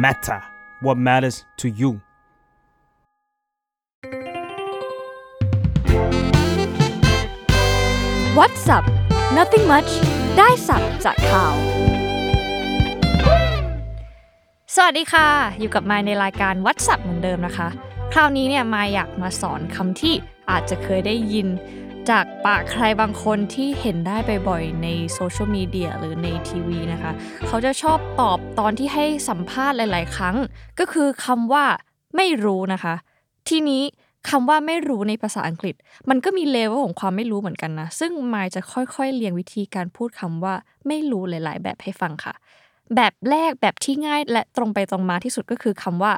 matter what matters to you What's up Nothing much ได้สับจากข่าว สวัสดีค่ะ อยู่กับมายในรายการ What's up เหมือนเดิมนะคะ คราวนี้เนี่ยมายอยากมาสอนคำที่อาจจะเคยได้ยิน จากปากใครบางคนที่เห็นได้บ่อยๆในโซเชียลมีเดียหรือในทีวีนะคะ เขาจะชอบตอบตอนที่ให้สัมภาษณ์หลาย ๆ ครั้ง ก็คือคำว่าไม่รู้นะคะ ทีนี้คำว่าไม่รู้ในภาษาอังกฤษ มันก็มีเลเวลของความไม่รู้เหมือนกันนะ ซึ่งมายจะค่อยๆเรียงวิธีการพูดคำว่าไม่รู้หลาย ๆ แบบให้ฟังค่ะ แบบแรกแบบที่ง่ายและตรงไปตรงมาที่สุดก็คือคำว่า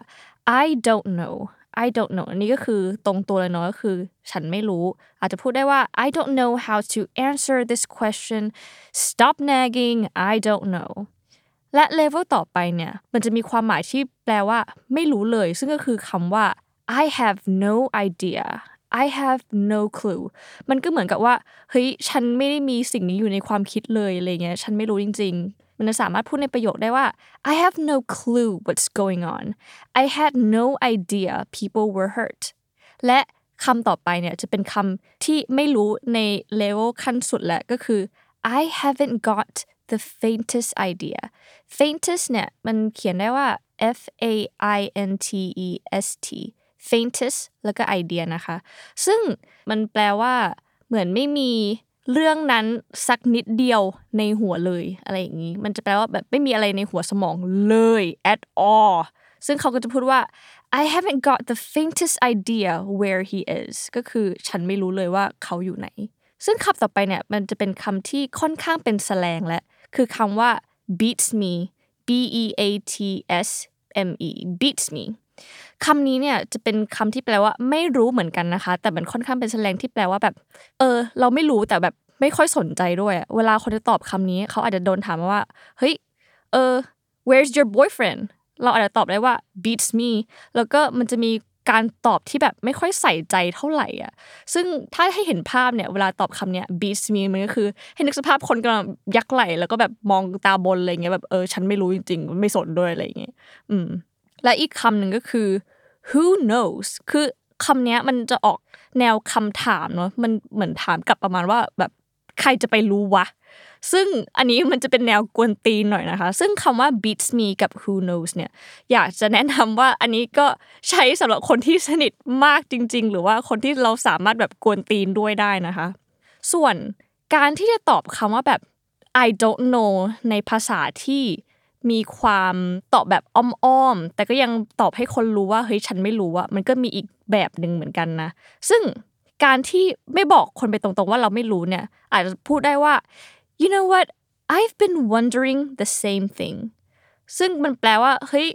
I don't know I don't know อันนี้ก็คือตรงตัวเลยเนาะก็คือ ฉันไม่รู้ อาจจะพูดได้ว่า I don't know how to answer this question stop nagging I don't know และเลเวลต่อไปเนี่ย มันจะมีความหมายที่แปลว่า ไม่รู้เลย ซึ่งก็คือคำว่า I have no idea I have no clue มันก็เหมือนกับว่า เฮ้ย ฉันไม่ได้มีสิ่งนี้อยู่ในความคิดเลยอะไรเงี้ย ฉันไม่รู้จริง มันจะสามารถพูดในประโยคได้ว่า I have no clue what's going on I had no idea people were hurt และคำต่อไปเนี่ยจะเป็นคำที่ไม่รู้ในเลเวลขั้นสุดแหละก็คือ I haven't got the faintest idea faintest เนี่ยมันเขียนได้ว่า F A I N T E S T faintest แล้วก็ idea นะคะ ซึ่งมันแปลว่าเหมือนไม่มี เรื่องนั้นสักนิดเดียวในหัวเลยอะไรอย่างนี้ มันจะแปลว่าแบบไม่มีอะไรในหัวสมองเลย at all ซึ่งเขาก็จะพูดว่า I haven't got the faintest idea where he is ก็คือฉันไม่รู้เลยว่าเขาอยู่ไหน ซึ่งคำต่อไปเนี่ยมันจะเป็นคำที่ค่อนข้างเป็นแสลงและ คือคำว่า beats me b e a t s m e beats me คำนี้เนี่ยจะเป็นคำที่แปลว่าไม่รู้เหมือนกันนะคะ แต่มันค่อนข้างเป็นแสลงที่แปลว่าแบบ เออ เราไม่รู้แต่แบบไม่ค่อยสนใจด้วยเวลาคนจะตอบคำนี้ เขาอาจจะโดนถามว่า เฮ้ย เออ where's your boyfriend เราอาจจะตอบได้ว่า beats me แล้วก็มันจะมีการตอบที่แบบไม่ค่อยใส่ใจเท่าไหร่อะ ซึ่งถ้าให้เห็นภาพเนี่ยเวลาตอบคำเนี้ย beats me มันก็คือ ให้นึกสภาพคนกำลังยักไหลแล้วก็แบบมองตาบนอะไรเงี้ยแบบเออฉันไม่รู้จริงๆ ไม่สนด้วยอะไรเงี้ย อืม และอีกคำหนึ่งก็คือ who knows คือคำนี้มันจะออกแนวคำถามเนาะมันเหมือนถามกลับประมาณว่าแบบใครจะไปรู้วะ ซึ่งอันนี้มันจะเป็นแนวกวนตีนหน่อยนะคะ ซึ่งคำว่า beats me กับ who knows เนี่ย อยากจะแนะนำว่าอันนี้ก็ใช้สำหรับคนที่สนิทมากจริง ๆ หรือว่าคนที่เราสามารถแบบกวนตีนด้วยได้นะคะ ส่วนการที่จะตอบคำว่าแบบ I don't know ในภาษาที่ มีความตอบแบบอ้อมๆแต่ก็ยังตอบให้คนรู้ว่าเฮ้ยฉันไม่รู้อะมันก็มีอีกแบบหนึ่งเหมือนกันนะ ซึ่งการที่ไม่บอกคนไปตรงๆว่าเราไม่รู้เนี่ย อาจจะพูดได้ว่า you know what I've been wondering the same thing ซึ่งมันแปลว่าเฮ้ย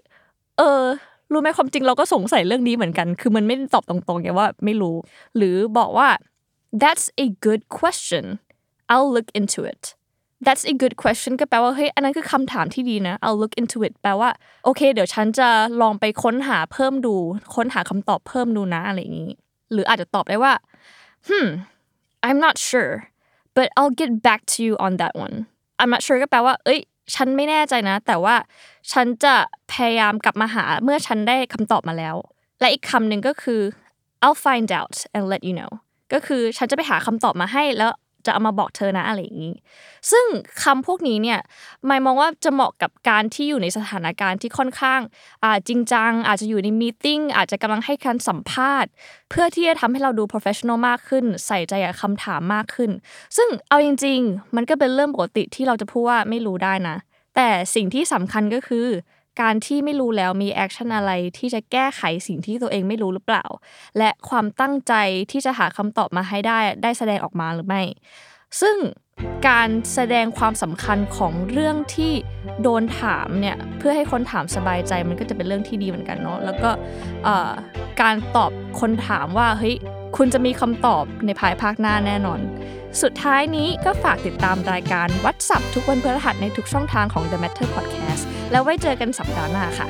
เออรู้ไหมความจริงเราก็สงสัยเรื่องนี้เหมือนกัน คือมันไม่ตอบตรงๆไงว่าไม่รู้ หรือบอกว่า that's a good question I'll look into it that's a good question ก็แปลว่าเฮ้ยอันนั้นคือคำถามที่ดีนะ I'll look into it แปลว่าโอเค เดี๋ยวฉันจะลองไปค้นหาเพิ่มดู ค้นหาคำตอบเพิ่มดูนะอะไรอย่างนี้ หรืออาจจะตอบได้ว่า hmm I'm not sure but I'll get back to you on that one I'm not sure ก็แปลว่า เอ้ย ฉันไม่แน่ใจนะ แต่ว่าฉันจะพยายามกลับมาหาเมื่อฉันได้คำตอบมาแล้ว และอีกคำหนึ่งก็คือ I'll find out and let you know ก็คือฉันจะไปหาคำตอบมาให้แล้ว จะเอามาบอกเธอนะอะไรอย่างนี้ ซึ่งคำพวกนี้เนี่ยหมายมองว่าจะเหมาะกับการที่อยู่ในสถานการณ์ที่ค่อนข้างจริงจัง อาจจะอยู่ใน meeting อาจจะกำลังให้การสัมภาษณ์ เพื่อที่จะทำให้เราดู professional มากขึ้น ใส่ใจกับคำถามมากขึ้น ซึ่งเอาจริง ๆ มันก็เป็นเรื่องปกติที่เราจะพูดว่าไม่รู้ได้นะ แต่สิ่งที่สำคัญก็คือ การที่ไม่รู้แล้วมี action อะไรที่จะแก้ไขสิ่งที่ตัวเองไม่รู้หรือเปล่า และความตั้งใจที่จะหาคำตอบมาให้ได้ได้แสดงออกมาหรือไม่ ซึ่งการแสดงความสำคัญของเรื่องที่โดนถามเนี่ยเพื่อให้คนถามสบายใจมันก็จะเป็นเรื่องที่ดีเหมือนกันเนาะแล้วก็การตอบคนถามว่าเฮ้ยคุณจะมีคำตอบในภายภาคหน้าแน่นอน สุดท้ายนี้ก็ฝากติดตามรายการวัดสับทุกวันพฤหัสในทุกช่องทางของ The Matter Podcast แล้วไว้เจอกันสัปดาห์หน้าค่ะ